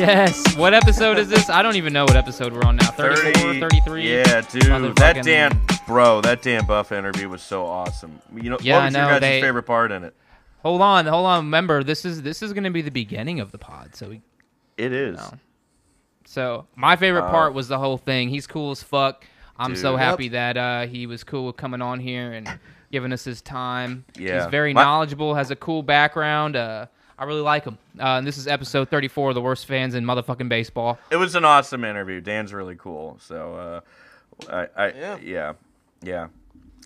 Yes. What episode is this? I don't even know what episode we're on now. 34, 30 33? Yeah, dude. That Motherfucking- Dan, bro, that Dan Buff interview was so awesome. You know, Yeah, what was I your guys' they- favorite part in it? Hold on, hold on. Remember, this is this is going to be the beginning of the pod. So we It is. No. So my favorite Uh, part was the whole thing. He's cool as fuck. I'm so Dude. happy that uh, he was cool with coming on here and giving us his time. Yeah. He's very My- knowledgeable, has a cool background. Uh, I really like him. Uh, and this is episode 34 of the worst fans in motherfucking baseball. It was an awesome interview. Dan's really cool. So, uh, I, I Yeah. yeah,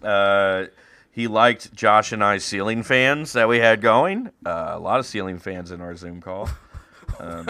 yeah. Uh, he liked Josh and I ceiling fans that we had going. Uh, a lot of ceiling fans in our Zoom call. Um,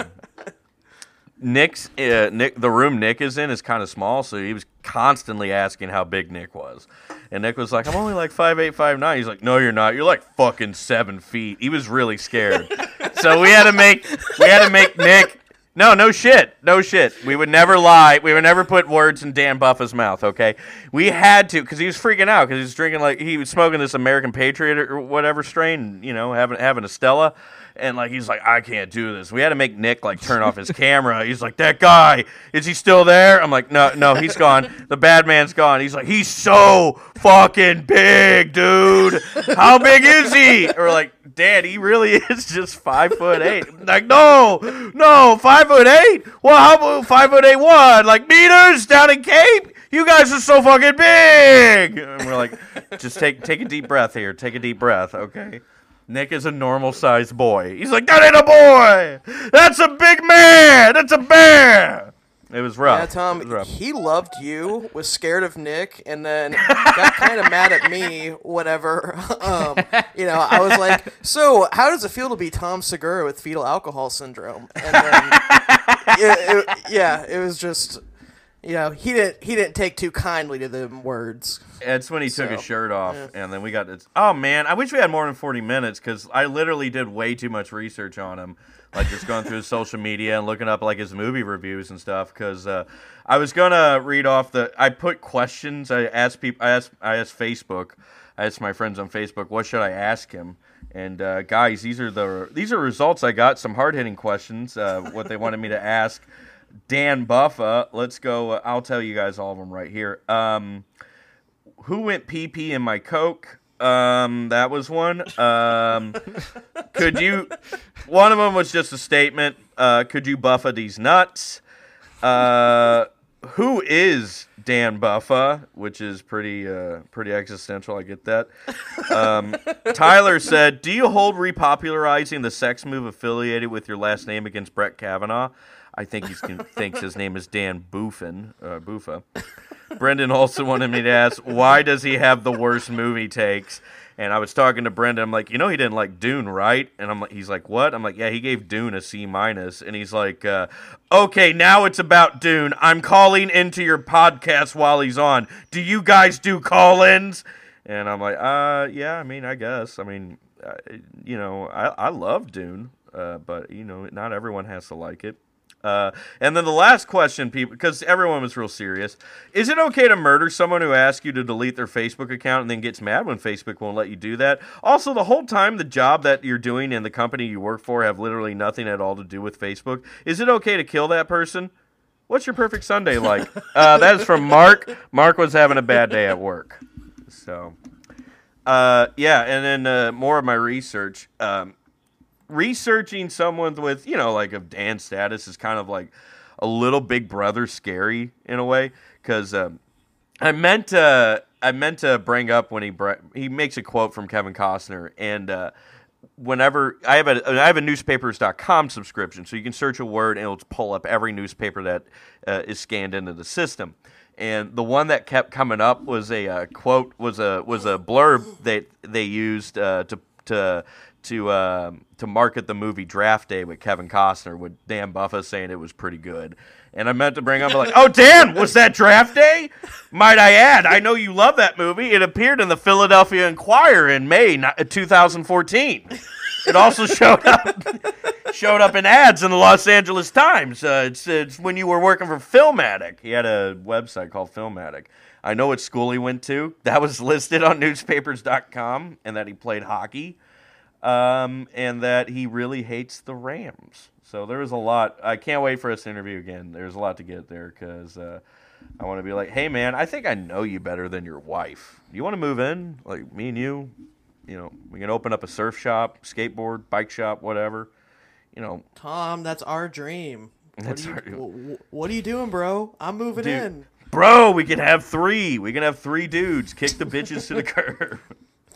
Nick's uh, Nick, the room Nick is in is kind of small, so he was constantly asking how big Nick was, and Nick was like, "I'm only like five eight, five nine. He's like, "No, you're not. You're like fucking seven feet." He was really scared, so we had to make we had to make Nick. No, no shit, no shit. We would never lie. We would never put words in Dan Buffa's mouth. Okay, we had to because he was freaking out because he was drinking like he was smoking this American Patriot or whatever strain, you know, having having a Stella, and like he's like, I can't do this. We had to make Nick like turn off his camera. He's like, that guy is he still there? I'm like, no, no, he's gone. The bad man's gone. He's like, he's so fucking big, dude. How big is he? Or like, Dad, he really is just five foot eight. Like, no, no, five foot eight. Well, how about five foot eight? What? Like meters down in Cape? You guys are so fucking big. And we're like, just take take a deep breath here. Take a deep breath, okay? Nick is a normal sized boy. He's like, that ain't a boy. That's a big man. That's a bear. It was rough. Yeah, Tom, rough. he loved you, was scared of Nick, and then got kind of mad at me, whatever. Um, you know, I was like, so how does it feel to be Tom Segura with fetal alcohol syndrome? And then, yeah, it, yeah, it was just, you know, he didn't he didn't take too kindly to them words. That's when he took his shirt off, and then we got this. Oh man, I wish we had more than forty minutes because I literally did way too much research on him, like just going through his social media and looking up like his movie reviews and stuff. Because uh, I was gonna read off the. I put questions. I asked people. I asked. I asked Facebook. I asked my friends on Facebook, what should I ask him? And uh, guys, these are the these are results I got. Some hard hitting questions. Uh, what they wanted me to ask. Dan Buffa. Let's go. Uh, I'll tell you guys all of them right here. Um, who went pee in my coke? Um, that was one. Um, could you? One of them was just a statement. Uh, could you buffa these nuts? Uh, who is Dan Buffa? Which is pretty, uh, pretty existential. I get that. Um, Tyler said, "Do you hold repopularizing the sex move affiliated with your last name against Brett Kavanaugh?" I think he thinks his name is Dan Buffin, uh, Buffa. Brendan also wanted me to ask, why does he have the worst movie takes? And I was talking to Brendan. I'm like, you know, he didn't like Dune, right? And I'm like, he's like, what? I'm like, yeah, he gave Dune a C minus. And he's like, uh, okay, now it's about Dune. I'm calling into your podcast while he's on. Do you guys do call-ins? And I'm like, uh, yeah. I mean, I guess. I mean, uh, you know, I I love Dune, uh, but you know, not everyone has to like it. Uh, and then the last question, people, because everyone was real serious, is it okay to murder someone who asks you to delete their Facebook account and then gets mad when Facebook won't let you do that? Also, the whole time the job that you're doing and the company you work for have literally nothing at all to do with Facebook. Is it okay to kill that person? What's your perfect Sunday like? uh, that is from Mark. Mark was having a bad day at work. So, uh, yeah, and then uh, more of my research. Um, researching someone with you know like a Dan status is kind of like a little Big Brother scary in a way because um, I meant to I meant to bring up when he he makes a quote from Kevin Costner and. Uh, Whenever I have a I have a newspapers.com subscription, so you can search a word and it'll pull up every newspaper that uh, is scanned into the system. And the one that kept coming up was a uh, quote was a was a blurb that they used uh, to to to um, to market the movie Draft Day with Kevin Costner with Dan Buffa saying it was pretty good. And I meant to bring up like, oh Dan, was that Draft Day? Might I add, I know you love that movie. It appeared in the Philadelphia Inquirer in May 2014. It also showed up showed up in ads in the Los Angeles Times. Uh, it's, it's when you were working for Filmatic. He had a website called Filmatic. I know what school he went to. That was listed on newspapers.com, and that he played hockey, um, and that he really hates the Rams. So there was a lot. I can't wait for us to interview again. There's a lot to get there because uh, I want to be like, hey man, I think I know you better than your wife. You want to move in? Like me and you, you know, we can open up a surf shop, skateboard, bike shop, whatever. You know, Tom, that's our dream. What, are, you, our dream. wh- wh- what are you doing, bro? I'm moving Dude. in. bro, we can have three. We can have three dudes kick the bitches to the curb.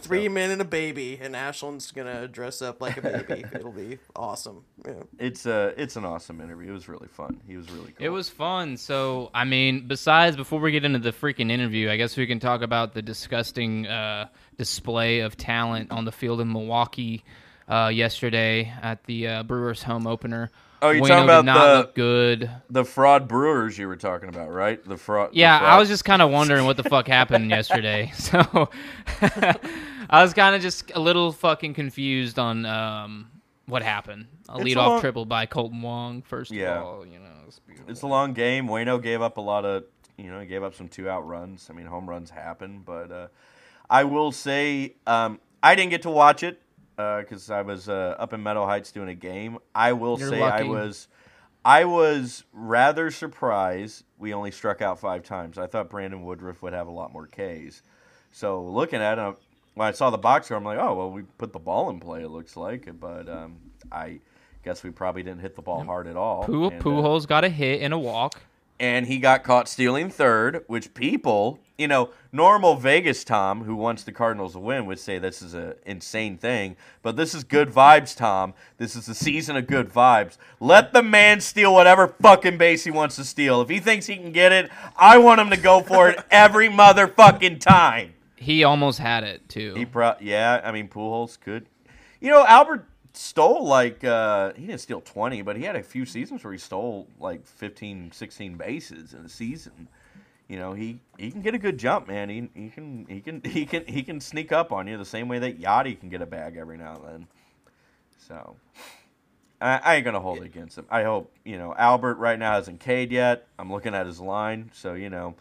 Three men and a baby, and Ashland's gonna dress up like a baby. It'll be awesome. Yeah. It's uh, it's an awesome interview. It was really fun. He was really cool. It was fun. So, I mean, besides, before we get into the freaking interview, I guess we can talk about the disgusting uh, display of talent on the field in Milwaukee uh, yesterday at the uh, Brewers home opener. Oh, you're talking about not the- look good. the fraud brewers you were talking about, right? The fraud. the Yeah, fraud- I was just kind of wondering what the fuck happened yesterday. So I was kind of just a little fucking confused on um, what happened. A lead off long- triple by Kolten Wong, first Yeah. of all. You know, it's beautiful. It's a long game. Waino gave up a lot of, you know, he gave up some two out runs. I mean, home runs happen, but uh, I will say um, I didn't get to watch it because I was uh, up in Meadow Heights doing a game. I will You're say I was, I was rather surprised we only struck out five times. I thought Brandon Woodruff would have a lot more Ks. So looking at it, when I saw the box score, I'm like, oh well, we put the ball in play. It looks like, but um, I guess we probably didn't hit the ball hard at all. Poo- And, uh, got a hit and a walk. and he got caught stealing third, which people, you know, normal Vegas Tom, who wants the Cardinals to win, would say this is an insane thing. But this is good vibes, Tom. This is the season of good vibes. Let the man steal whatever fucking base he wants to steal. If he thinks he can get it, I want him to go for it every motherfucking time. He almost had it too. He pro- yeah, I mean Pujols could. You know, Albert stole like uh he didn't steal 20, but he had a few seasons where he stole like 15, 16 bases in a season. You know, he he can get a good jump, man. He he can he can he can he can sneak up on you the same way that Yadi can get a bag every now and then. So I, I ain't gonna hold it against him. I hope you know Albert right now hasn't K'd yet. I'm looking at his line, so you know,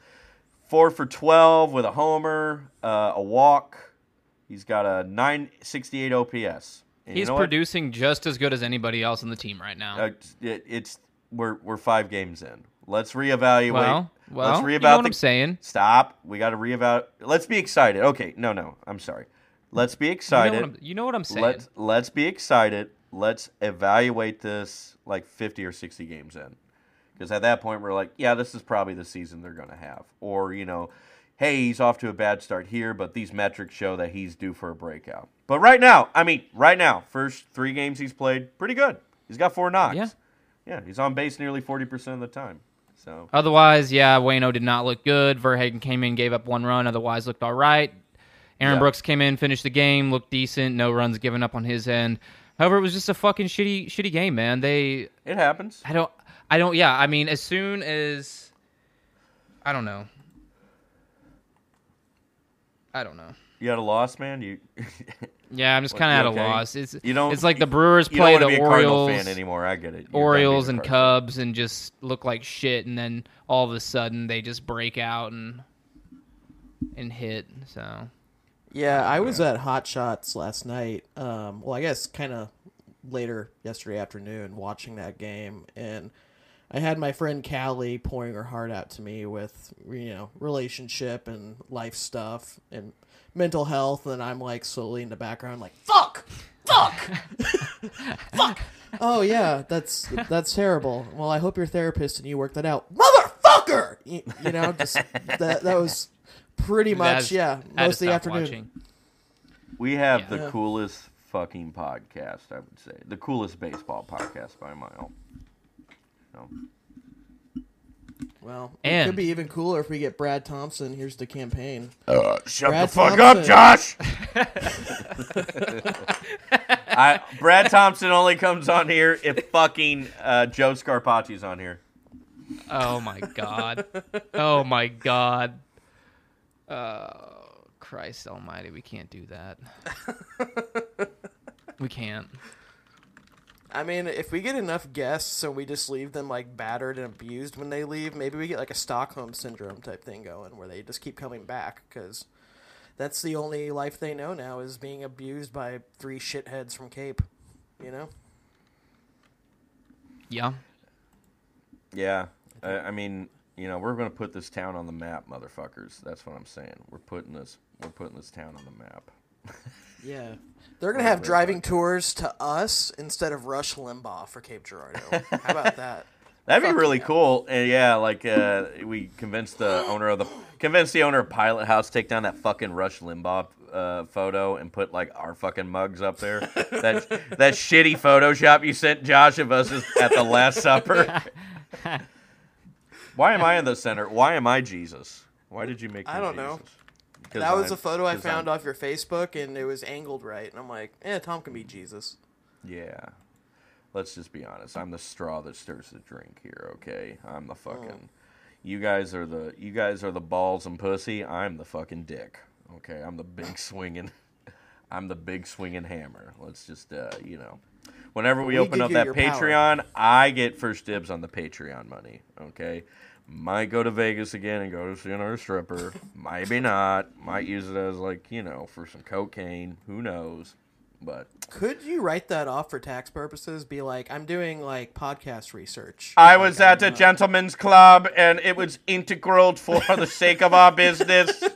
four for twelve with a homer, uh, a walk. He's got a 968 OPS. And you He's know what? producing just as good as anybody else on the team right now. Uh, it, it's we're we're five games in. Let's reevaluate. well, well, let's you reevaluate. know what I'm saying. Stop. We got to reevaluate. Let's be excited. Okay, no, no, I'm sorry. Let's be You know, excited. what I'm, you know what I'm saying. let's let's be excited. Let's evaluate this like 50 or 60 games in. Because at that point we're like, yeah, this is probably the season they're going to have. Or, you know, hey, he's off to a bad start here, but these metrics show that he's due for a breakout. But right now, I mean, right now, first 3 games he's played, pretty good. He's got 4 knocks. Yeah. Yeah, he's on base nearly 40% of the time. So, Otherwise, yeah, Waino did not look good. Verhagen came in, gave up one run. Otherwise, looked all right. Aaron Yeah. Brooks came in, finished the game, looked decent. No runs given up on his end. However, it was just a fucking shitty, shitty game, man. They, it happens. I don't, I don't. Yeah, I mean, as soon as, I don't know. I don't know. You had a loss, man. You Yeah, I'm just kind of you at a loss. It's you don't it's like the Brewers you play don't the be a Orioles, fan anymore. I get it. You're done being Orioles and Cardinal fan. Cubs, and just look like shit, and then all of a sudden they just break out and and hit. So Yeah, I was at Hot Shots last night. Um, well, I guess kind of later yesterday afternoon watching that game, and I had my friend Callie pouring her heart out to me with you know relationship and life stuff and mental health, and I'm like slowly in the background like fuck, fuck, fuck. Oh yeah, that's that's terrible. Well, I hope you're therapist and you work that out, motherfucker. You, you know, just that that was pretty much That's- yeah I had to most of the afternoon. watching. We have Yeah. the Yeah. coolest fucking podcast, I would say. The coolest baseball podcast by a mile. So, Well, it could be even cooler if we get Brad Thompson. Here's the campaign. shut Brad the fuck Thompson. up, Josh. I, Brad Thompson only comes on here if fucking uh, Joe Scarpacci's on here. Oh my god. oh my god. Oh Christ Almighty, we can't do that. we can't. I mean, if we get enough guests and we just leave them like battered and abused when they leave, maybe we get like a Stockholm syndrome type thing going where they just keep coming back because that's the only life they know now is being abused by three shitheads from Cape. You know? Yeah. Yeah, I, I mean, you know, we're gonna put this town on the map, motherfuckers. That's what I'm saying. We're putting this, we're putting this town on the map. Yeah. They're gonna have driving tours to us instead of Rush Limbaugh for Cape Girardeau. How about that? That'd be Fuck really yeah. cool. And yeah, like uh, we convinced the owner of the convinced the owner of Pilot House to take down that fucking Rush Limbaugh uh, photo and put like our fucking mugs up there. that that shitty Photoshop you sent Josh of us at the Last Supper. Why am I in the center? Why am I Jesus? Why did you make? Me I don't know. Jesus? 'Cause That was I'm- a photo I found I'm- off your Facebook, and it was angled right. And I'm like, eh, Tom can be Jesus. Yeah. Let's just be honest. I'm the straw that stirs the drink here, okay? I'm the fucking You guys are the you guys are the balls and pussy. I'm the fucking dick. Okay? I'm the big swinging I'm the big swinging hammer. Let's just uh, you know. Whenever we, We open up that your power. Patreon, I get first dibs on the Patreon money, okay? Might go to Vegas again and go to see another stripper. Maybe not. Might use it as like, you know, for some cocaine. Who knows? But Could you write that off for tax purposes? Be like, I'm doing like podcast research. I was Like, at a I'm, uh, gentleman's club and it was integral for the sake of our business.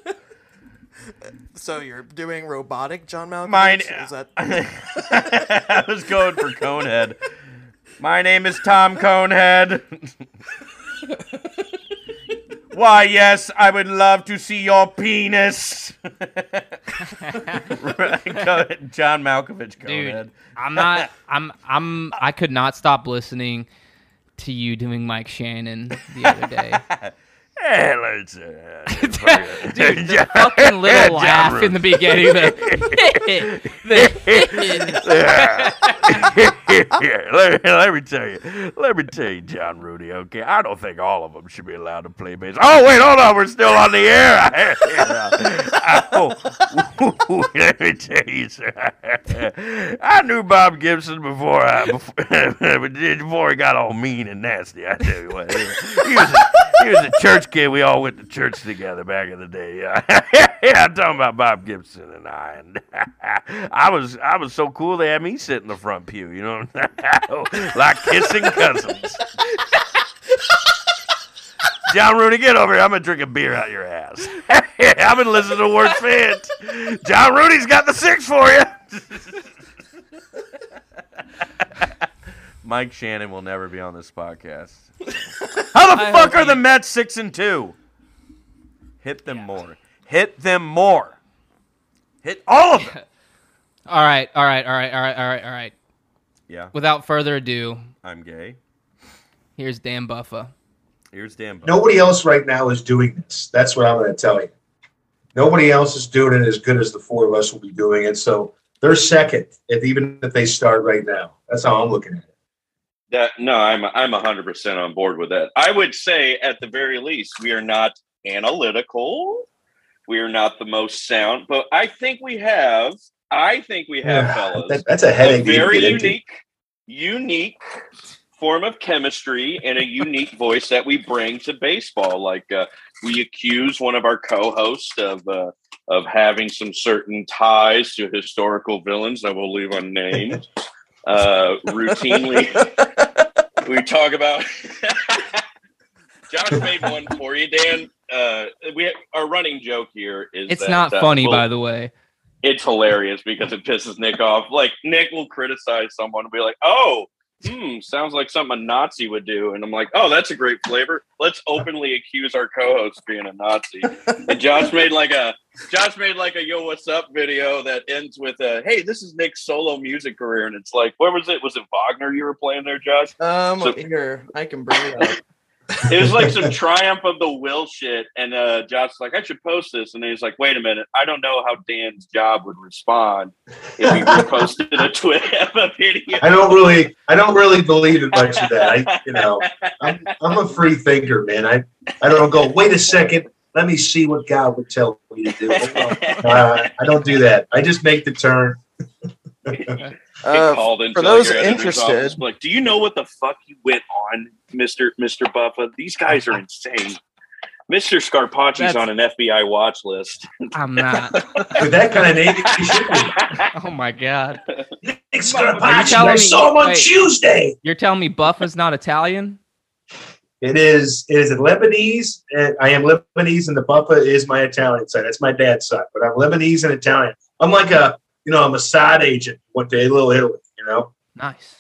So you're doing robotic John Malkovich? Mine- Is that I was going for Conehead. My name is Tom Conehead. Why, yes, I would love to see your penis. Go ahead, John Malkovich, Dude, Conehead. I'm not. I'm. I'm. I could not stop listening to you doing Mike Shannon the other day. Hey, let's, uh, Dude, the fucking little laugh in the beginning. The, yeah, let, let me tell you. Let me tell you, John Rooney. Okay, I don't think all of them should be allowed to play bass. Oh wait, hold on, we're still on the air. oh, let me tell you, sir. I knew Bob Gibson before I before, before he got all mean and nasty. I tell you what, he was a, he was a church kid. We all went to church together back in the day. Yeah, yeah. I'm talking about Bob Gibson and I. And I was I was so cool they had me sit in the front pew. You know, like kissing cousins. John Rooney, get over here. I'm gonna drink a beer out your ass. I've been listening to Words Fit. John Rooney's got the six for you. Mike Shannon will never be on this podcast. How the I fuck hope are the Mets six and two? Hit them more. Hit them more. Hit all of them. all right. All right. All right. All right. All right. All right. Yeah, Without further ado, I'm gay. here's Dan Buffa. Here's Dan. Buck. Nobody else right now is doing this. That's what I'm going to tell you. Nobody else is doing it as good as the four of us will be doing it. So they're second, if even if they start right now. That's how I'm looking at it. That no, I'm I'm hundred percent on board with that. I would say at the very least we are not analytical. We are not the most sound, but I think we have. I think we have, fellas, That- that's a a headache. to very unique, unique form of chemistry and a unique voice that we bring to baseball. Like uh, we accuse one of our co-hosts of uh, of having some certain ties to historical villains that we'll leave unnamed. Uh, routinely, we talk about. Josh made one for you, Dan. Uh, we our running joke here is It's that, not uh, funny, we'll- by the way. it's hilarious because it pisses Nick off. Like Nick will criticize someone and be like, "Oh, hmm, sounds like something a Nazi would do," and I'm like, "Oh, that's a great flavor. Let's openly accuse our co-host of being a Nazi." and Josh made like a Josh made like a "Yo, what's up?" video that ends with a, "Hey, this is Nick's solo music career," and it's like, where was it? Was it Wagner you were playing there, Josh? Um, So- here I can bring it up. It was like some triumph of the will shit. And uh, Josh's like, I should post this. And he's like, wait a minute. I don't know how Dan's job would respond if he reposted a tweet a video. I don't really, I don't really believe in much of that. I, you know, I'm, I'm a free thinker, man. I, I don't go. Wait a second. Let me see what God would tell me to do. Uh, I don't do that. I just make the turn. Uh, for those like, your editor's interested- office, like, do you know what the fuck you went on, Mister Mister Buffa? These guys are insane. Mister Scarpacci's That's- on an FBI watch list. I'm not. With that kind of name, you should be. oh my god. Nick Scarpacci, I saw him on wait, Tuesday. You're telling me Buff is not Italian? It is. It is Lebanese. And I am Lebanese, and the Buffa is my Italian side. That's my dad's side, but I'm Lebanese and Italian. I'm like a, you know, I'm a side agent. Went to Little Italy. You know. Nice.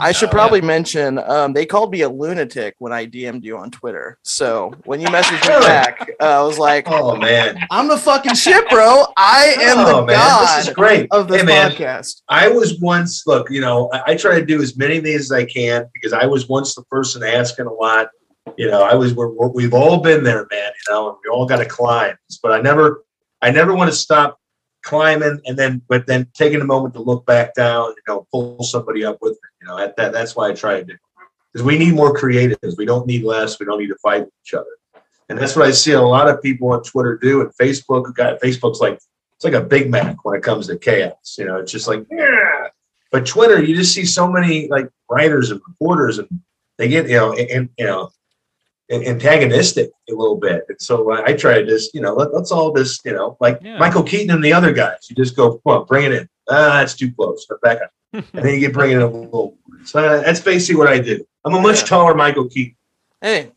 I should probably mention um, they called me a lunatic when I DM'd you on Twitter. So when you messaged me back, uh, I was like, Oh man. "I'm the fucking shit, bro. I am oh the man, god this is great. of this hey, man, podcast." I was once look, you know, I, I try to do as many of these as I can because I was once the person asking a lot. You know, I was we're, we're- we've all been there, man. You know, and we all got to climb, but I never, I never want to stop climbing and then, but then taking a moment to look back down, you know, pull somebody up with. You know, that, that that's why I try to do because we need more creatives. We don't need less. We don't need to fight each other, and that's what I see a lot of people on Twitter do and Facebook. Got Facebook's like it's like a Big Mac when it comes to chaos. You know, it's just like, yeah. But Twitter, you just see so many like writers and reporters, and they get you know, and you know, antagonistic a little bit. And so I, try to just you know, let, let's all just you know, like Yeah. Michael Keaton and the other guys, you just go, on, bring it in. Ah, that's too close. Back up, and then you get bring it in a little. So uh, that's basically what I do. I'm a much Yeah. taller Michael Keaton, Hey,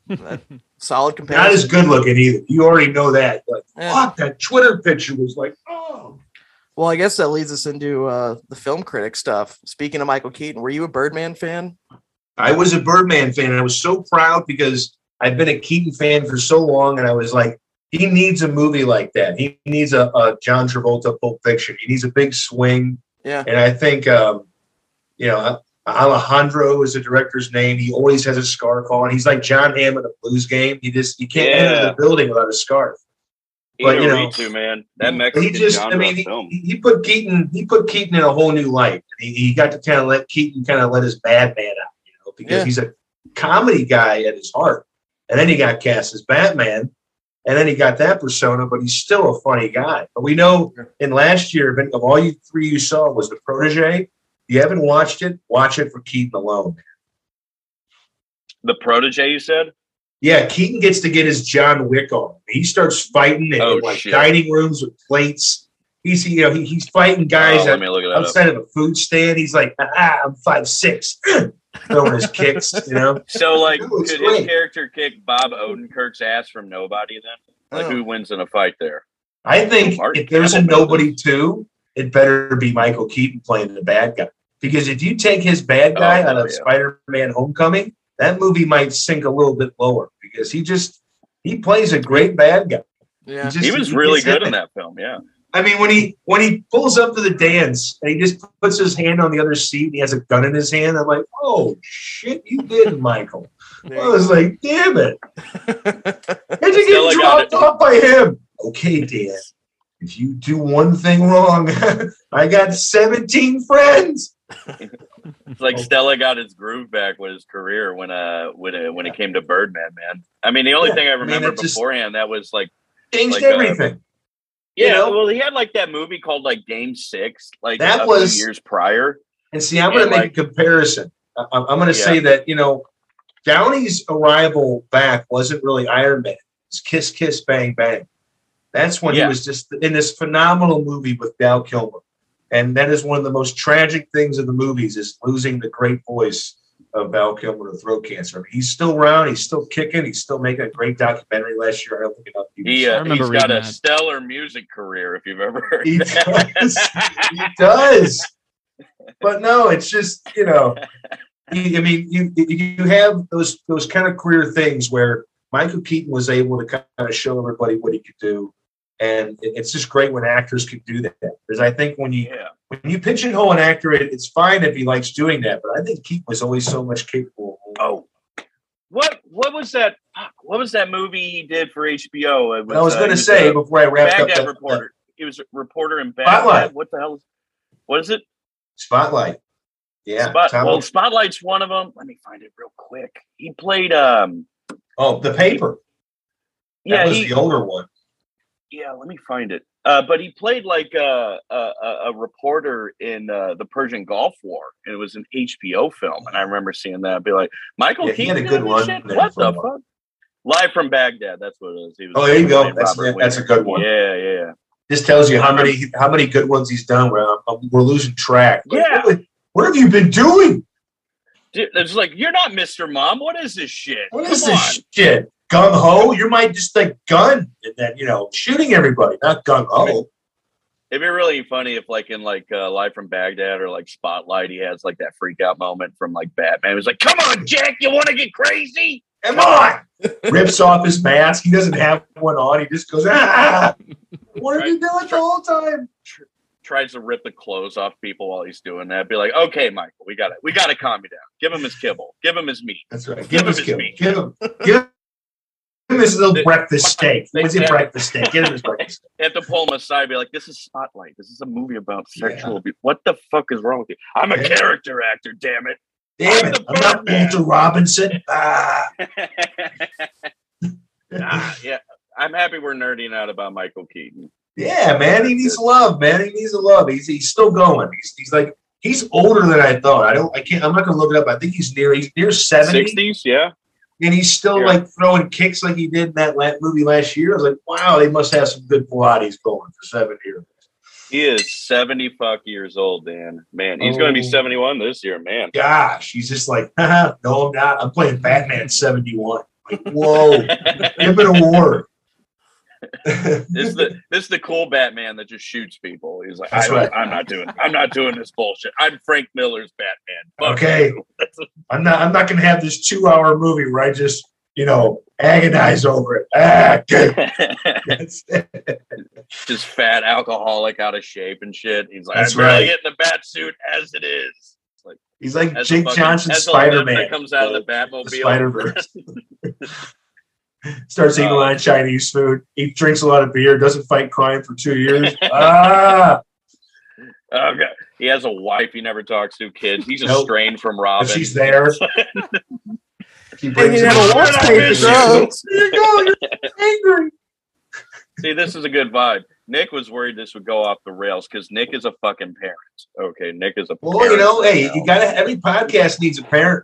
solid not comparison. as good looking either. You already know that. Like, Yeah. fuck, that Twitter picture was like, oh. Well, I guess that leads us into uh, the film critic stuff. Speaking of Michael Keaton, were you a Birdman fan? I was a Birdman fan, and I was so proud because I've been a Keaton fan for so long, and I was like, he needs a movie like that. He needs a, a John Travolta Pulp Fiction. He needs a big swing, Yeah. and I think, um, you know, Alejandro is the director's name. He always has a scarf on. He's like Jon Hamm at a Blues game. He just you can't enter the building without a scarf. But, you know, too, man. That he just, genre I mean, he, film. he he put Keaton, he put Keaton in a whole new light. He, he got to kind of let Keaton kind of let his bad man out, you know, because Yeah. he's a comedy guy at his heart. And then he got cast as Batman, and then he got that persona, but he's still a funny guy. But we know in last year, of all you three you saw was the protege. If you haven't watched it, watch it for Keaton alone. The protege, you said? Yeah, Keaton gets to get his John Wick on. He starts fighting in Oh, like shit. dining rooms with plates. He's you know he, he's fighting guys oh, at that up. outside of a food stand. He's like, ah, I'm five six, throwing his kicks. You know, So, like, It was could great. his character kick Bob Odenkirk's ass from nobody then? Like, Oh. who wins in a fight there? I think Martin if there's a Campbell nobody two, it better be Michael Keaton playing the bad guy. Because if you take his bad oh, guy Oh, out of yeah. Spider-Man: Homecoming, that movie might sink a little bit lower because he just he plays a great bad guy. Yeah. just- He was really good hit. in that film, yeah. I mean, when he when he pulls up to the dance and he just puts his hand on the other seat and he has a gun in his hand, I'm like, oh shit, you did, Michael. I was like, damn it. How'd you get dropped off by him? Okay, Dan. If you do one thing wrong, I got 17 friends. It's like Stella got his groove back with his career when uh when uh, when it came to Birdman, man. I mean, the only Yeah, thing I remember it beforehand that was like, Changed Like, uh, everything. You yeah, know? well, he had like that movie called like Game Six, like That was- years prior. And see, I'm going to make like- a comparison. I- I'm, I'm going to Yeah. say that, you know, Downey's arrival back wasn't really Iron Man. It's Kiss, Kiss, Bang, Bang. That's when Yeah. he was just in this phenomenal movie with Val Kilmer. And that is one of the most tragic things of the movies is losing the great voice of Val Kilmer to throat cancer. I mean, he's still around. He's still kicking. He's still making a great documentary last year. I don't think enough people He, uh, he's got a that. stellar music career. If you've ever heard, He that. does. he does. But no, it's just you know, I mean, you you have those those kind of career things where Michael Keaton was able to kind of show everybody what he could do, and it's just great when actors can do that. Because I think when you yeah. when you pigeonhole an actor, it, it's fine if he likes doing that. But I think Keaton was always so much capable. Oh, what what was that? What was that movie he did for HBO? It I was uh, going to say a before I wrapped up that, reporter. He was a reporter in Baghdad. Spotlight. What the hell? Is, what is it? Spotlight. Yeah. Spot, well, Spotlight's one of them. Let me find it real quick. He played. Um. oh, the paper. That Yeah. was He, the older one. Yeah. Let me find it. Uh, but he played like a a, a, reporter in uh, the Persian Gulf War, and it was an HBO film. And I remember seeing that. and be like, Michael Yeah, he had Keaton a good run shit? What the fuck? Live from Baghdad. That's what it is. He was Oh, there you go. That's Robert that's a good one. Yeah, yeah. This tells you how many how many good ones he's done. Where I'm- I'm- we're losing track. Like, Yeah. what, what have you been doing? Dude, It's like you're not Mr. Mom. What is this shit? What Come is on. this shit? Gung ho? You might just like gun and then you know shooting everybody, not gung ho. It'd be really funny if, like, in like uh, Live from Baghdad or like Spotlight, he has like that freak out moment from like Batman. He's like, "Come on, Jack, you want to get crazy?" Come on! Rips off his mask. He doesn't have one on. He just goes ah. What are you doing the whole time? Tries to rip the clothes off people while he's doing that. Be like, "Okay, Michael, we got to We got to calm you down. Give him his kibble. Give him his meat." That's right. Give Give him him his his meat. Give him. Give him his little They- breakfast steak. What's your breakfast steak? Give him his breakfast steak. They have to pull him aside. Be like, "This is Spotlight. This is a movie about Yeah. sexual abuse. What the fuck is wrong with you? I'm a Yeah. character actor. Damn it." Damn I'm it! I'm not Birdman. Walter Robinson. Ah. Ah, yeah, I'm happy we're nerding out about Michael Keaton. Yeah, man, he needs love, man. He needs love. He's he's still going. He's he's like he's older than I thought. I don't I can't I'm not gonna look it up. I think he's near he's near 70 Sixties, yeah. And he's still Yeah. like throwing kicks like he did in that movie last year. I was like, wow, they must have some good Pilates going for seven years. He is seventy fuck years old, Dan. Man, he's going to be Oh. seventy one this year, man. Gosh, he's just like, no, I'm not. I'm playing Batman 71. Like, whoa, give it a award. This is the this is the cool Batman that just shoots people. He's like, I, right. I'm not doing I'm not doing this bullshit. I'm Frank Miller's Batman. Fuck Okay. I'm not I'm not gonna have this two hour movie where I just, you know, agonize over it. Ah, good. a- That's it. just fat alcoholic out of shape and shit. He's like, That's I'm right. getting the bat suit as it is. Like He's like Jake fucking- Johnson as the lip Spider Man. comes out of the Batmobile. Spider-Verse. Starts eating a lot of Chinese food. He drinks a lot of beer. Doesn't fight crime for two years. ah, Okay. He has a wife he never talks to, kids. He's Nope. estranged from Robin. if she's there, he And you her- never watched I Paper miss you. Drugs. There you go. You're angry. See, this is a good vibe. Nick was worried this would go off the rails because Nick is a fucking parent. Okay, Nick is a Well, parent you know, hey, now. you gotta. Every podcast needs a parent.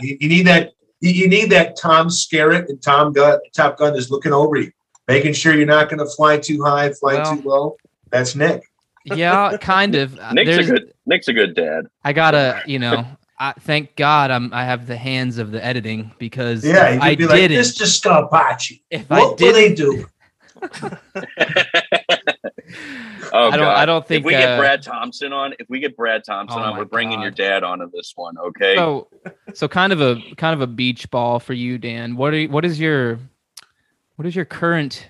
You, you need that. You, you need that Tom Skerritt and Tom Gun, Top Gun is looking over you, making sure you're not going to fly too high, fly Well- too low. That's Nick. Yeah, kind of. Uh, Nick's a good Nick's a good dad. I gotta, you know, I, thank God I'm I have the hands of the editing because Yeah, if you I could be like, didn't. Mr. Scarpacci. if What will didn't, they do? Oh, I don't- God. I don't think, if we get uh, Brad Thompson on, if we get Brad Thompson oh on, we're bringing God. your dad onto this one. Okay. so so kind of a kind of a beach ball for you, Dan. What are you- what is your what is your current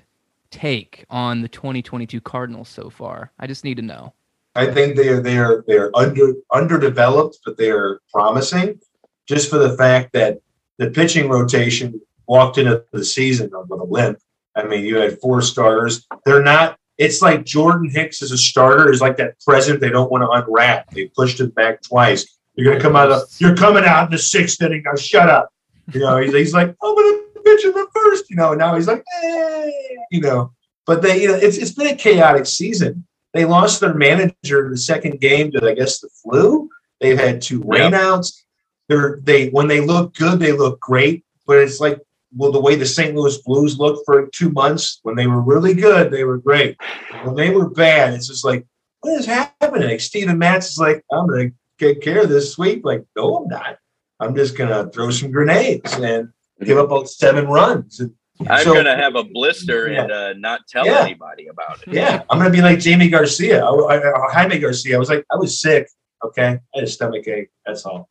take on the 2022 Cardinals so far? I just need to know. I think they are they are they are under underdeveloped, but they are promising. Just for the fact that the pitching rotation walked into the season with a limp. I mean, you had four starters. They're not. It's like Jordan Hicks as a starter is like that present they don't want to unwrap. They pushed it back twice. You're gonna come out of. You're coming out in the sixth inning. Now shut up. You know, he's, he's like, I'm gonna pitch in the first. You know, now he's like, eh, you know. But they, you know, it's it's been a chaotic season. They lost their manager in the second game to, I guess, the flu. They've had two Yep. rainouts. They're they when they look good, they look great. But it's like well, the way the St. Louis Blues looked for two months when they were really good, they were great. When they were bad, it's just like, what is happening? Like Steven Matz is like, I'm gonna take care of this sweep. Like, no, I'm not. I'm just gonna throw some grenades and give up about seven runs. And I'm so- gonna have a blister and uh, not tell Yeah. anybody about it. Yeah, I'm gonna be like Jamie Garcia. I, I, I- Jaime Garcia. I was like, I was sick. Okay, I had a stomach ache. That's all.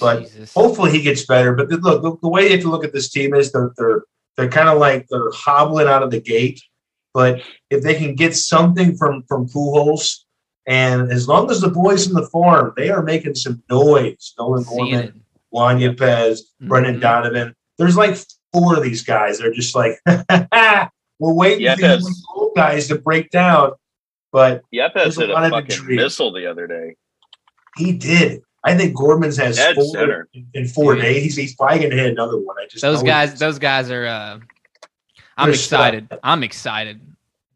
But Jesus. hopefully he gets better. But the, look, the, the way you have to look at this team is they're they're they're kind of like they're hobbling out of the gate. But if they can get something from from Pujols, and as long as the boys in the farm, they are making some noise. Nolan Seeing Gorman, it. Juan Yepez, Brendan Mhm. Donovan. There's like four of these guys. They're just like, we're waiting Yes. for these old guys to break down. But Yepez There's a hit a lot of fucking intrigue. missile the other day. he did. I think Gorman's has Dead four center. in- in four Dude. days. He's, he's probably going to hit another one. I just Those guys, it. those guys are. Uh, I'm They're stuck. excited. I'm excited.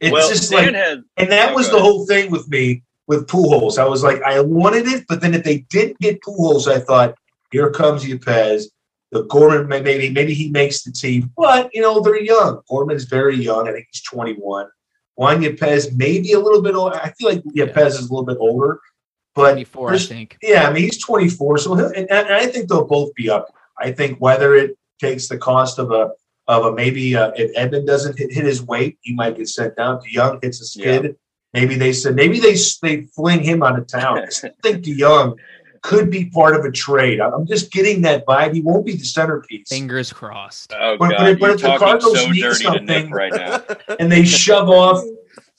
It's well, just Dan like, has and that Oh, was the whole thing with me with Pujols. I was like, I wanted it, but then if they didn't get Pujols, I thought, here comes Yepez. The Gorman maybe maybe he makes the team, but you know they're young. Gorman's very young. I think he's 21. Juan Yepez maybe a little bit older. I feel like Yepez is a little bit older, but 24, I think. yeah, I mean he's 24, so he'll, and, and I think they'll both be up. I think whether it takes the cost of a of a maybe uh, if Edman doesn't hit, hit his weight, he might get sent down. DeJong hits a skid. Maybe they said maybe they they fling him out of town. I still think DeJong could be part of a trade. I'm just getting that vibe. He won't be the centerpiece. Fingers crossed. Oh But- god, but but you're if the talking Cardinals so need dirty to Nick something- right now. and they shove off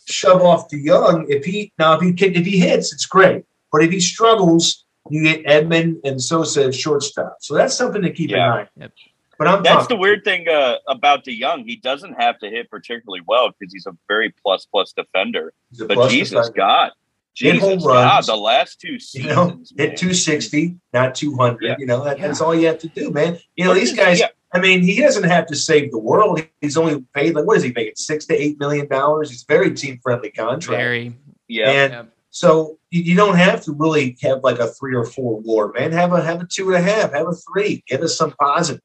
shove off DeJong. If he now if he if he hits, it's great. But if he struggles, you get Edman and Sosa at shortstop. So that's something to keep Yeah. in mind. Yep. But I'm That's the weird thing uh, about DeJong. He doesn't have to hit particularly well because he's a very plus plus defender. he's a But plus Jesus defender. God, Hit home Jesus God, the last two You seasons, know, man. hit 260, not 200. Yeah. You know, that, that's all you have to do, man. You know, But these guys. yeah. I mean, he doesn't have to save the world. He's only paid like what is he making? Six to eight million dollars. He's a very team friendly contract. Very. Yeah, And Yep. So you, you don't have to really have like a three or four war, man. Have a have a two and a half, have a three. Give us some positive.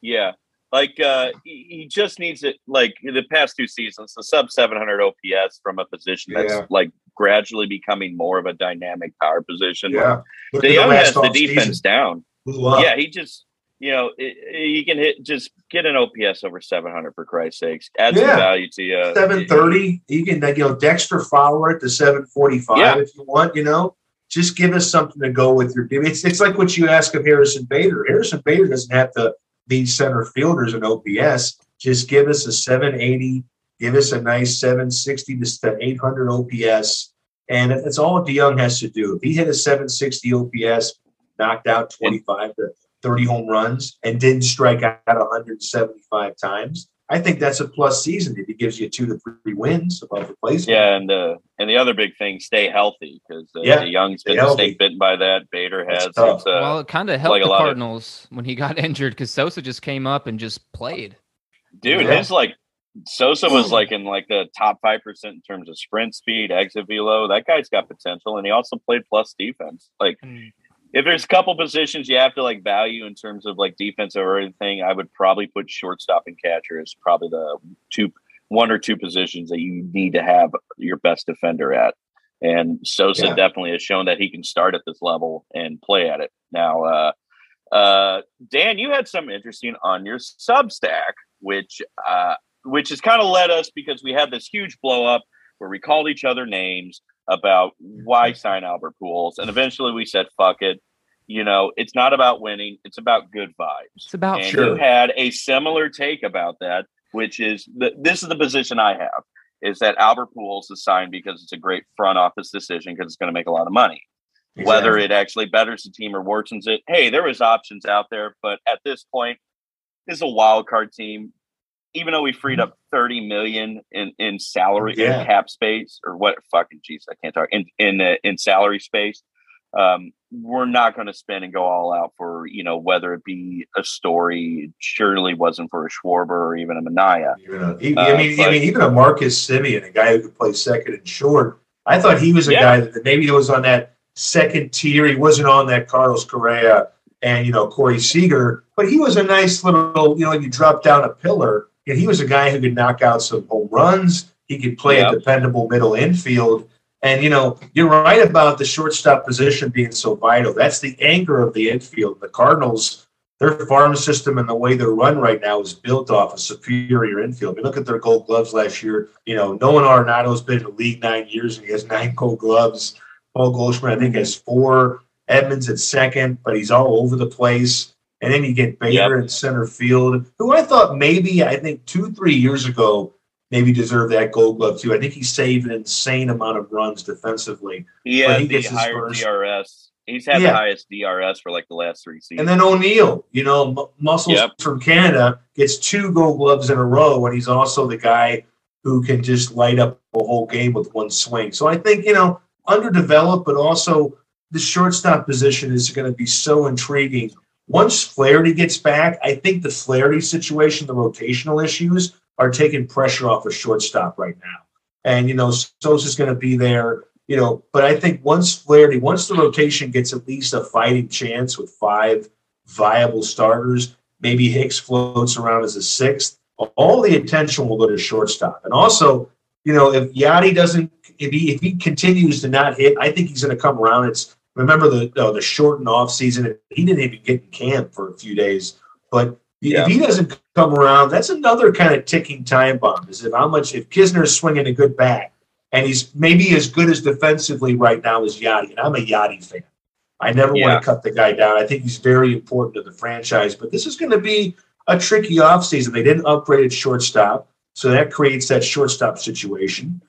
yeah. Like uh, he, he just needs it. Like the past two seasons, the sub 700 OPS from a position that's Yeah. like gradually becoming more of a dynamic power position. Look at DeJong has the defense down. Yeah, he just you know he can hit just get an OPS over 700 for Christ's sakes. Add Yeah. some value to you. Seven thirty. You can you know Dexter Fowler at the seven forty five Yeah. if you want. You know, just give us something to go with your. It's it's like what you ask of Harrison Bader. Harrison Bader doesn't have to be center fielders in OPS. Just give us a seven eighty. Give us a nice seven sixty to eight hundred OPS, and that's all DeJong has to do. If he hit a seven sixty OPS, knocked out twenty five to thirty home runs, and didn't strike out one hundred seventy five times. I think that's a plus season if he gives you two to three wins above replacement. Yeah, and uh, and the other big thing, stay healthy because uh, Yeah, the Young's stay been healthy. snake bitten by that. Bader has. tough. It's, uh, well, it kind of helped like the lot of- Cardinals when he got injured because Sosa just came up and just played. dude, Yeah. his like Sosa was like in like the top five percent in terms of sprint speed, exit velo. That guy's got potential, and he also played plus defense. Like And if there's a couple positions you have to like value in terms of like defense or anything, I would probably put shortstop and catcher as probably the two, one or two positions that you need to have your best defender at. And Sosa Yeah. definitely has shown that he can start at this level and play at it. Now, uh, uh, Dan, you had some interesting on your Substack, which uh, which has kind of led us because we had this huge blow up where we called each other names about why sign Albert Pujols, and eventually we said, "Fuck it." You know, it's not about winning; it's about good vibes. it's about and Sure. you had a similar take about that, which is the, this is the position I have: is that Albert Pujols is signed because it's a great front office decision because it's going to make a lot of money whether it actually betters the team or worsens it. Hey, there was options out there, but at this point, this is a wild card team. Even though we freed up thirty million in in salary Yeah. in cap space or what fucking jeez, I can't talk in in uh, in salary space. Um, we're not going to spend and go all out for you know whether it be a story. Surely wasn't for a Schwarber or even a Mania. Even a, even- Uh, I mean, I mean, even a Marcus Semien, a guy who could play second and short. I thought he was a Yeah. guy that maybe it was on that second tier. He wasn't on that Carlos Correa and you know Corey Seager, but he was a nice little. You know, you drop down a pillar, and he was a guy who could knock out some home runs. He could play a dependable middle infield. And you know, you're right about the shortstop position being so vital. That's the anchor of the infield. The Cardinals, their farm system and the way they're run right now is built off a superior infield. I mean, look at their gold gloves last year. You know, Nolan Arenado's been in the league nine years and he has nine gold gloves. Paul Goldschmidt, I think, has four. Edmonds at second, but he's all over the place. And then you get Bader in center field, who I thought maybe, I think two, three years ago, maybe deserve that gold glove too. I think he saved an insane amount of runs defensively. He had he the gets his higher first- DRS. He's had Yeah. the highest DRS for like the last three seasons. And then O'Neill, you know, M- Muscles Yep. from Canada gets two gold gloves in a row, and he's also the guy who can just light up a whole game with one swing. So I think, you know, underdeveloped, but also the shortstop position is going to be so intriguing. Once Flaherty gets back, I think the Flaherty situation, the rotational issues, are taking pressure off a shortstop right now. And, you know, Sosa's going to be there, you know, but I think once Flaherty, once the rotation gets at least a fighting chance with five viable starters, maybe Hicks floats around as a sixth, all the attention will go to shortstop. And also, you know, if Yadi doesn't, if he if he continues to not hit, I think he's going to come around. It's remember the uh, the shortened off season. He didn't even get in camp for a few days, but Yeah. if he doesn't come around, that's another kind of ticking time bomb. Is if how much if Knizner's swinging a good bat and he's maybe as good as defensively right now as Yadi, and I'm a Yadi fan. I never Yeah. want to cut the guy down. I think he's very important to the franchise, but this is going to be a tricky offseason. They didn't upgrade at shortstop, so that creates that shortstop situation,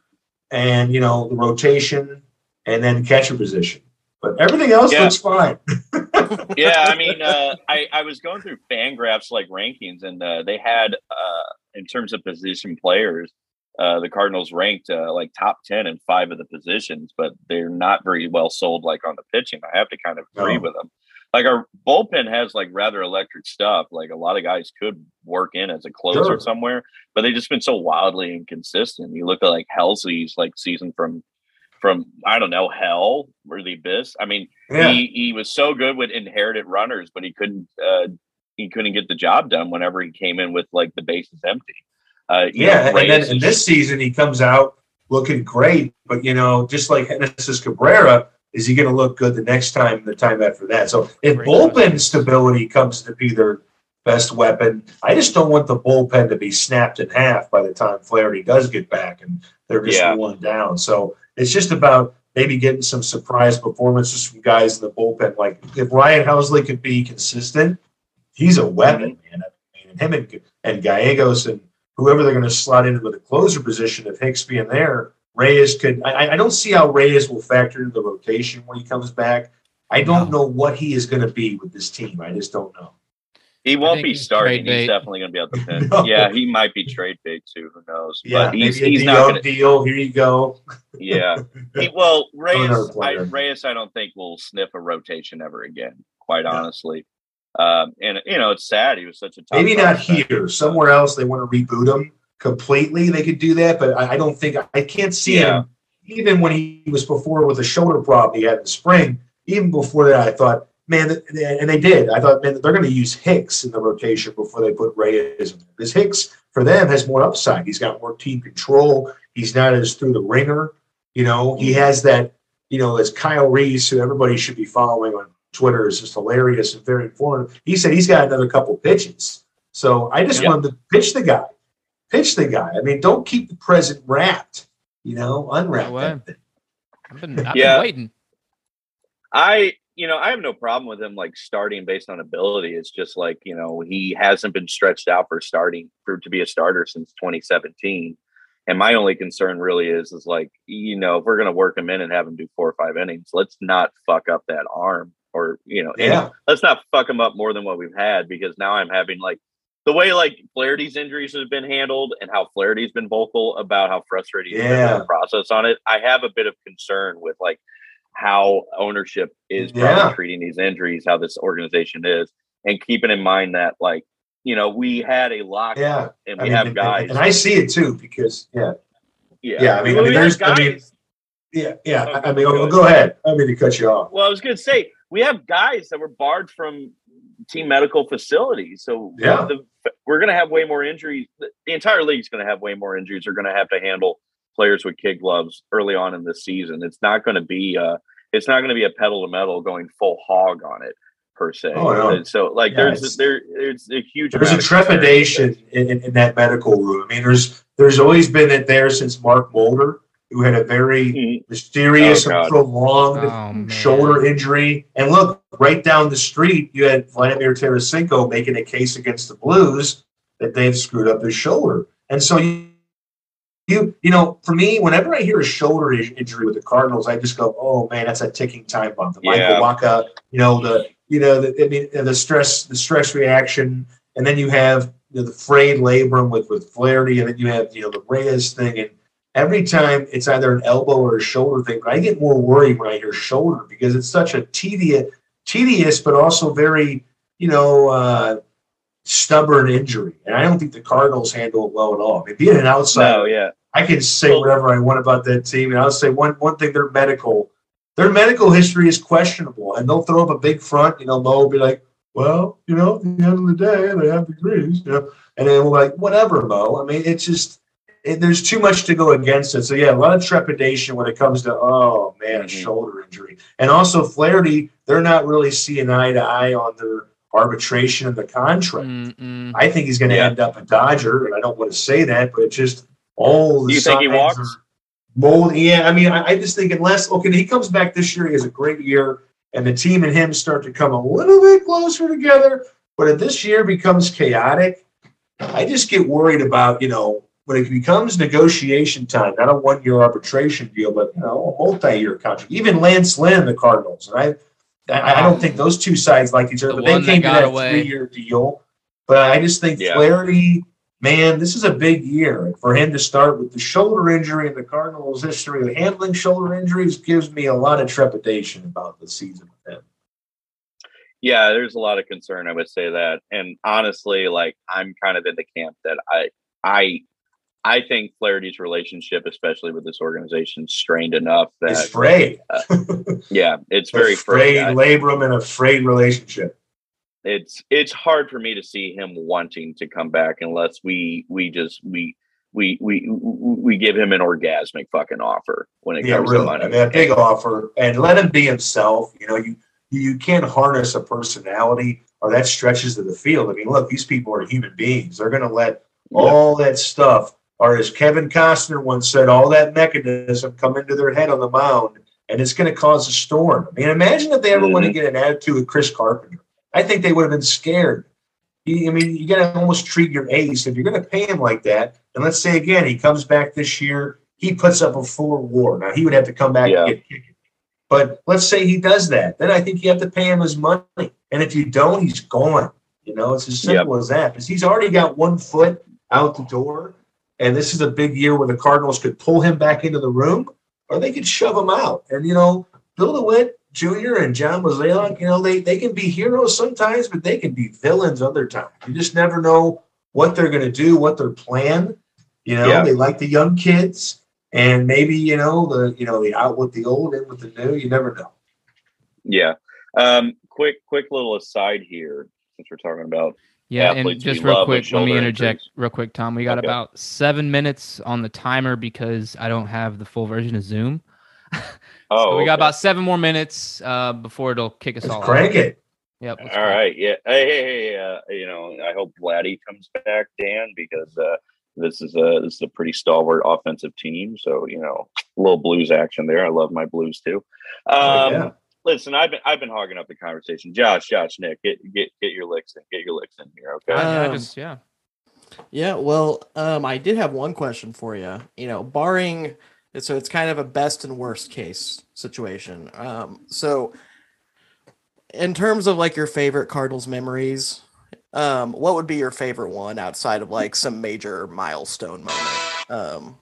and you know the rotation, and then catcher position. But everything else Yeah. looks fine. yeah, I mean, uh, I I was going through Fangraphs like rankings, and uh, they had uh, in terms of position players, uh, the Cardinals ranked uh, like top ten in five of the positions, but they're not very well sold like on the pitching. I have to kind of agree No. with them. Like our bullpen has like rather electric stuff. Like a lot of guys could work in as a closer Sure. somewhere, but they've just been so wildly inconsistent. You look at like Helsley's like season from from I don't know hell or the abyss. I mean, Yeah. he he was so good with inherited runners, but he couldn't uh, he couldn't get the job done whenever he came in with like the bases empty. Uh, Yeah, know, and then in this season he comes out looking great, but you know, just like Genesis Cabrera, is he going to look good the next time, the time after that? So if Great bullpen question. stability comes to be their best weapon, I just don't want the bullpen to be snapped in half by the time Flaherty does get back and they're just Yeah. one down. So it's just about maybe getting some surprise performances from guys in the bullpen. Like if Ryan Helsley could be consistent, he's a weapon, man. I mean, him and, and Gallegos and whoever they're going to slot into the closer position, if Hicks being there, Reyes could. I, I don't see how Reyes will factor into the rotation when he comes back. I don't know what he is going to be with this team. I just don't know. He won't be he's starting. trade bait. He's definitely going to be out the pen. No. Yeah, he might be trade bait too. Who knows? Yeah, but he's maybe a not going to. deal. Here you go. Yeah. He, well, Another Reyes, I. Reyes, I don't think will sniff a rotation ever again. Quite No. honestly, um, and you know it's sad. He was such a top Maybe not prospect. here. Somewhere else, they want to reboot him completely. They could do that, but I, I don't think I can't see Yeah. him. Even when he was before with a shoulder problem he had in the spring, even before that, I thought, man, and they did. I thought, man, they're going to use Hicks in the rotation before they put Reyes in. Because Hicks, for them, has more upside. He's got more team control. He's not as through the ringer. You know, he has that, you know, as Kyle Reese, who everybody should be following on Twitter, is just hilarious and very informative. He said he's got another couple pitches. So I just Yeah. want him to pitch the guy. Pitch the guy. I mean, don't keep the present wrapped, you know, unwrap No that thing. I've been, I've Yeah. been waiting. I, you know, I have no problem with him like starting based on ability. It's just like, you know, he hasn't been stretched out for starting for to be a starter since 2017. And my only concern really is is like, you know, if we're gonna work him in and have him do four or five innings, let's not fuck up that arm or you know, Yeah. let's not fuck him up more than what we've had because now I'm having like the way like Flaherty's injuries have been handled and how Flaherty's been vocal about how frustrated Yeah. the process on it. I have a bit of concern with like how ownership is Yeah. treating these injuries, how this organization is, and keeping in mind that like you know we had a lockout Yeah. and I we mean, have and- guys. And I see it too because, yeah, yeah, yeah, I mean- I mean, there's- I mean- guys- yeah, yeah. Oh, I I mean, go ahead. go ahead. I mean to cut you off. Well, I was going to say we have guys that were barred from team medical facilities, so Yeah. the, we're going to have way more injuries. The the entire league's going to have way more injuries. They're going to have to handle players with kid gloves early on in this season. It's not going to be uh it's not going to be a pedal to metal going full hog on it per se. Oh, no. So like Yeah, there's it's- there there's a huge There's a amount of concern with trepidation in, in, in that medical room. I mean, there's there's always been it there since Mark Mulder, who had a very Mhm. mysterious Oh, and prolonged Oh, shoulder injury. And look, right down the street, you had Vladimir Tarasenko making a case against the Blues that they've screwed up his shoulder. And so you, you, you know, for me, whenever I hear a shoulder in- injury with the Cardinals, I just go, "Oh man, that's a ticking time bomb." The Michael Yeah. Wacha, you know, the you know, the, I mean, the stress, the stress reaction, and then you have you know, the frayed labrum with with Flaherty, and then you have you know the Reyes thing, and every time it's either an elbow or a shoulder thing. But I get more worried when I hear shoulder because it's such a tedious, tedious, but also very, you know, uh, stubborn injury. And I don't think the Cardinals handle it well at all. I mean, being an outsider, No, yeah. I can say whatever I want about that team, and I'll say one one thing: their medical, their medical history is questionable, and they'll throw up a big front. You know, Mo will be like, "Well, you know, at the end of the day, they have degrees," you know, and then we're like, "Whatever, Mo." I mean, it's just it, there's too much to go against it. So yeah, a lot of trepidation when it comes to oh man, Mhm. shoulder injury, and also Flaherty. They're not really seeing eye to eye on their arbitration of the contract. Mm-mm. I think he's going to Yeah. end up a Dodger, and I don't want to say that, but it's just all the Do you think he walks? are Mold, yeah. I mean, I, I just think unless okay, he comes back this year, he has a great year, and the team and him start to come a little bit closer together. But if this year becomes chaotic, I just get worried about you know when it becomes negotiation time, not a one-year arbitration deal, but you know a multi-year contract. Even Lance Lynn, the Cardinals, and I, I, I don't think those two sides like each other, The but they came to that away. three-year deal. But I just think Yeah. Flaherty, man, this is a big year for him to start with the shoulder injury and the Cardinals' history of handling shoulder injuries gives me a lot of trepidation about the season with him. Yeah, there's a lot of concern. I would say that, and honestly, like I'm kind of in the camp that I, I, I think Flaherty's relationship, especially with this organization, strained enough It's that frayed. yeah, it's very frayed, frayed. Labrum and a frayed relationship. It's it's hard for me to see him wanting to come back unless we we just we we we we give him an orgasmic fucking offer when it Yeah, comes really. to money. I mean, a big offer, and let him be himself. You know, you you can't harness a personality, or that stretches to the field. I mean, look, these people are human beings. They're going to let Yeah. all that stuff, or as Kevin Costner once said, all that mechanism come into their head on the mound, and it's going to cause a storm. I mean, imagine if they ever want to mm-hmm. get an attitude with Chris Carpenter. I think they would have been scared. You- I mean, you got to almost treat your ace if you're going to pay him like that. And let's say again, he comes back this year, he puts up a four war. Now he would have to come back Yeah. and get kicked. But let's say he does that, then I think you have to pay him his money. And if you don't, he's gone. You know, it's as simple as that. Because he's already got one foot out the door, and this is a big year where the Cardinals could pull him back into the room, or they could shove him out. And you know, Bill DeWitt Jr. and John Mozeliak, you know, they they can be heroes sometimes, but they can be villains other times. You just never know what they're going to do, what their plan. You know, Yeah. they like the young kids, and maybe you know the you know the out with the old, in with the new. You never know. Yeah. Um, quick quick little aside here since we're talking about Yeah, and just real quick, let me interject injuries. real quick, Tom. We got Okay. about seven minutes on the timer because I don't have the full version of Zoom. oh so we got okay. about seven more minutes uh, before it'll kick us Let's all. crank out. it. Yep. let's All crank. right, yeah. Hey, hey, hey, uh, you know, I hope Vladdy comes back, Dan, because uh, this is a this is a pretty stalwart offensive team. So you know, a little Blues action there. I love my Blues too. Um, Oh, yeah. Listen, I've been I've been hogging up the conversation. Josh, Josh, Nick, get get get your licks in. Get your licks in here, okay? Uh, yeah, Um, just yeah. Yeah, well, um, I did have one question for you. You know, barring so it's kind of a best and worst case situation. Um, so, in terms of like your favorite Cardinals memories, um, what would be your favorite one outside of like some major milestone moment? Um,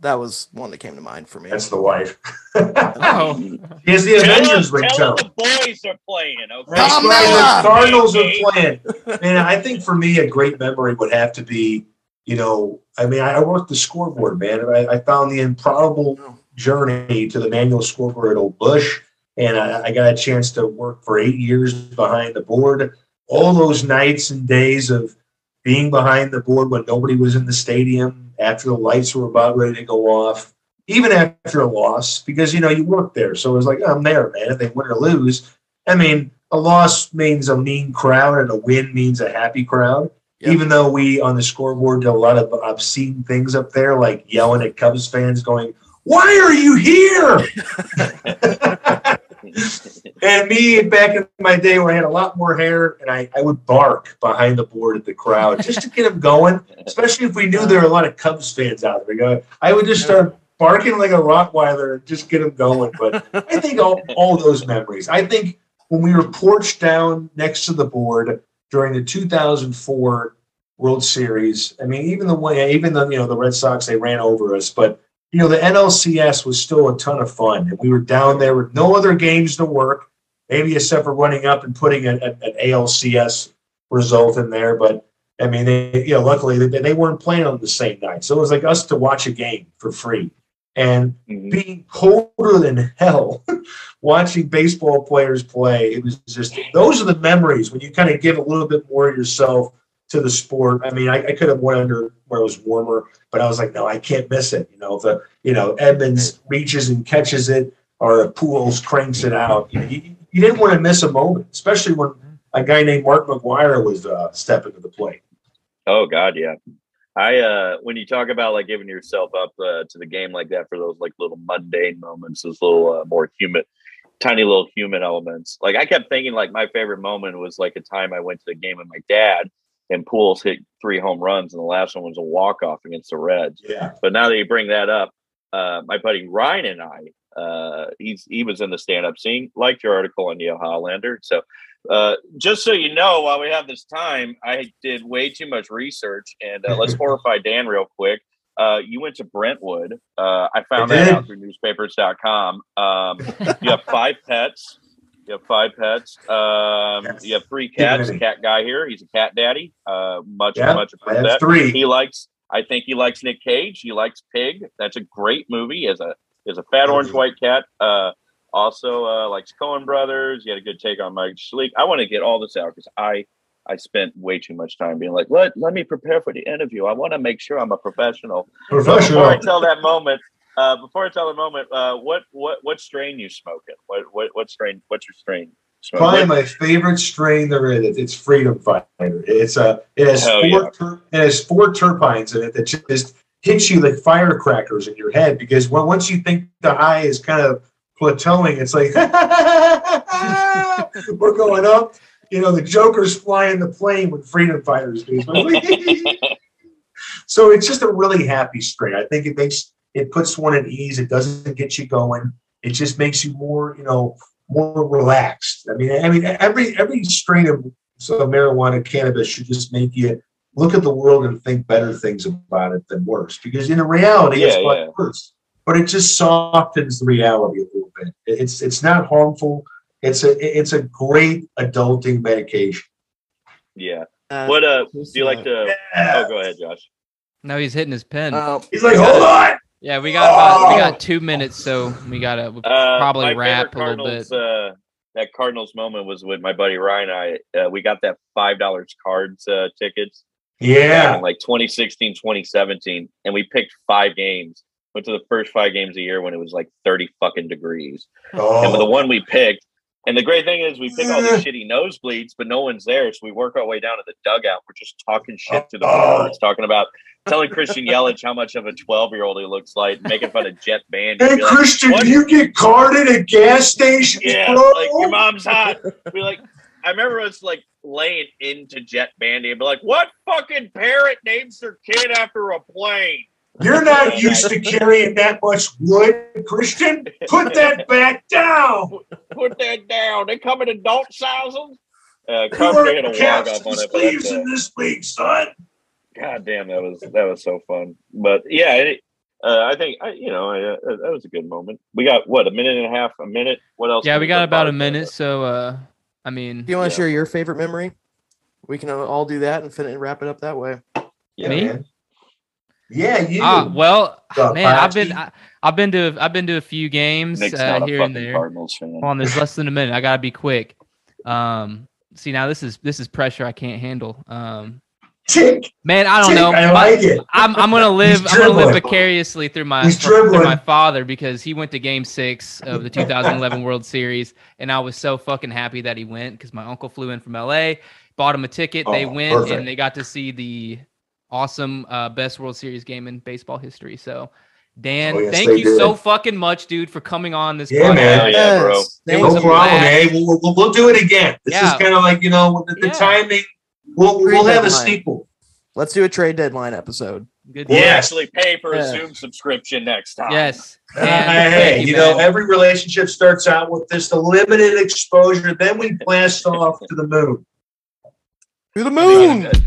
that was one that came to mind for me. That's the wife. Oh, He has the Tell Avengers him- tell him the boys are playing, okay? That's Come right. The Cardinals are playing. And I think for me, a great memory would have to be, you know, I mean, I worked the scoreboard, man. I, I found the improbable journey to the manual scoreboard at Old Busch, and I, I got a chance to work for eight years behind the board. All those nights and days of being behind the board when nobody was in the stadium, after the lights were about ready to go off, even after a loss, because you know you work there, so it was like I'm there, man. If they win or lose, I mean, a loss means a mean crowd, and a win means a happy crowd. Yep. Even though we on the scoreboard did a lot of obscene things up there, like yelling at Cubs fans, going, "Why are you here?" and me back in my day where I had a lot more hair, and I, I would bark behind the board at the crowd just to get them going, especially if we knew there were a lot of Cubs fans out there. I would just start barking like a Rottweiler and just get them going. But I think all, all those memories. I think when we were porched down next to the board during the 2004 World Series, I mean, even the way, even the, you know, the Red Sox, they ran over us, but you know, the NLCS was still a ton of fun. And we were down there with no other games to work, maybe except for running up and putting an, an ALCS result in there. But I mean, they, you know, luckily they, they weren't playing on the same night. So it was like us to watch a game for free. And Mhm. being colder than hell, watching baseball players play, it was just those are the memories when you kind of give a little bit more of yourself to the sport. I mean, I, I could have went under where it was warmer, but I was like, no, I can't miss it. You know, the you know Edmonds reaches and catches it, or Pujols cranks it out, you, you, you didn't want to miss a moment, especially when a guy named Mark McGwire was uh, stepping to the plate. Oh God, yeah. I uh when you talk about like giving yourself up uh, to the game like that for those like little mundane moments, those little uh, more human, tiny little human elements. Like I kept thinking like my favorite moment was like a time I went to the game with my dad and Pujols hit three home runs and the last one was a walk off against the Reds. Yeah. But now that you bring that up, uh, my buddy Ryan and I, uh, he's he was in the stand up scene, liked your article on Neil Hollander. So uh, just so you know, while we have this time, I did way too much research, and uh, let's horrify Dan real quick. Uh, you went to Brentwood. Uh, I found I that out through newspapers.com. Um, you have five pets. You have five pets. Um, Yes. You have three cats. Cat guy here. He's a cat daddy. Uh, much, Yeah, much that. three. He likes. I think he likes Nick Cage. He likes Pig. That's a great movie. As a as a fat orange Mhm. white cat. Uh, also uh, likes Coen Brothers. You had a good take on Mike Schleek. I want to get all this out because I I spent way too much time being like, let let me prepare for the interview. I want to make sure I'm a professional. So before Professional. I tell that moment, uh, before I tell the moment, uh, what what what strain you smoking? What what what strain? What's your strain? Smoking? Probably my favorite strain there is. It's Freedom Fighter. It's a it has Hell four yeah. ter- it has four terpenes in it that just hits you like firecrackers in your head because when, once you think the high is kind of plateauing, it's like we're going up. You know, the Joker's flying the plane with Freedom Fighters. dude. so it's just a really happy strain. I think it makes it puts one at ease. It doesn't get you going. It just makes you more, you know, more relaxed. I mean, I mean, every every strain of so marijuana, cannabis should just make you look at the world and think better things about it than worse. Because in reality, it's Yeah, much yeah. worse. But it just softens the reality a little bit. It's it's not harmful. It's a it's a great adulting medication. yeah. Uh, What uh? Do you like that? to? Oh, go ahead, Josh. No, he's hitting his pen. Uh, He's like, hold on. yeah, we got about, we Oh! got two minutes, so we gotta Uh, probably my wrap a little bit. Uh, that Cardinals moment was with my buddy Ryan. and I uh, we got that five dollars cards uh, tickets. Yeah. like 2016, 2017, and we picked five games. Went to the first five games a year when it was like 30 fucking degrees. Oh. And the one we picked, and the great thing is we pick all these eh. shitty nosebleeds, but no one's there. So we work our way down to the dugout. We're just talking shit to the Oh. talking about telling Christian Yelich how much of a 12 year old he looks like, making fun of Jett Band. hey like, Christian, do you get carded at gas stations, Yeah, bro? like your mom's hot. We like. I remember us like laying into Jett Bandy and be like, "What fucking parent names their kid after a plane?" You're not used to carrying that much wood, Christian. Put that back down. Put that down. They come in adult sizes. Uh, You Comfrey had a weren't walk caps and on it. But sleeves in this league, son. God damn, that was that was so fun. But yeah, it, uh, I think I, you know I, uh, that was a good moment. We got what a minute and a half, a minute. What else? Yeah, we got about a about? minute, so uh, I mean, do you want to Yeah. share your favorite memory? We can all do that and fin- and wrap it up that way. Yeah, Me? man. Yeah, you. ah, well, Uh, man, I've been I, I've been to I've been to a few games uh, here and fucking there. Cardinals fan. On, there's less than a minute. I gotta be quick. Um, see now this is this is pressure I can't handle. Um, Tick. man, I don't Tick, know. I My- like it. I'm I'm gonna live I'm gonna live dribbling. vicariously through my through my father because he went to Game Six of the 2011 World Series, and I was so fucking happy that he went because my uncle flew in from LA, bought him a ticket. they Oh, went perfect. and they got to see the awesome uh, best World Series game in baseball history. So. Dan, Oh, yes, thank they you so fucking much, dude, for coming on this Yeah, podcast. man. Hell yeah, bro. Yes, It No problem, blast. man. We'll, we'll, we'll do it again. This Yeah. is kind of like you know the, the Yeah. timing. We'll we'll Trade have a deadline. sequel. Let's do a trade deadline episode. Good. We'll Yes. actually pay for a Zoom subscription next time. Yes. Uh, hey, you, you, know, every relationship starts out with just a limited exposure. Then we blast off to the moon. To the moon. it's-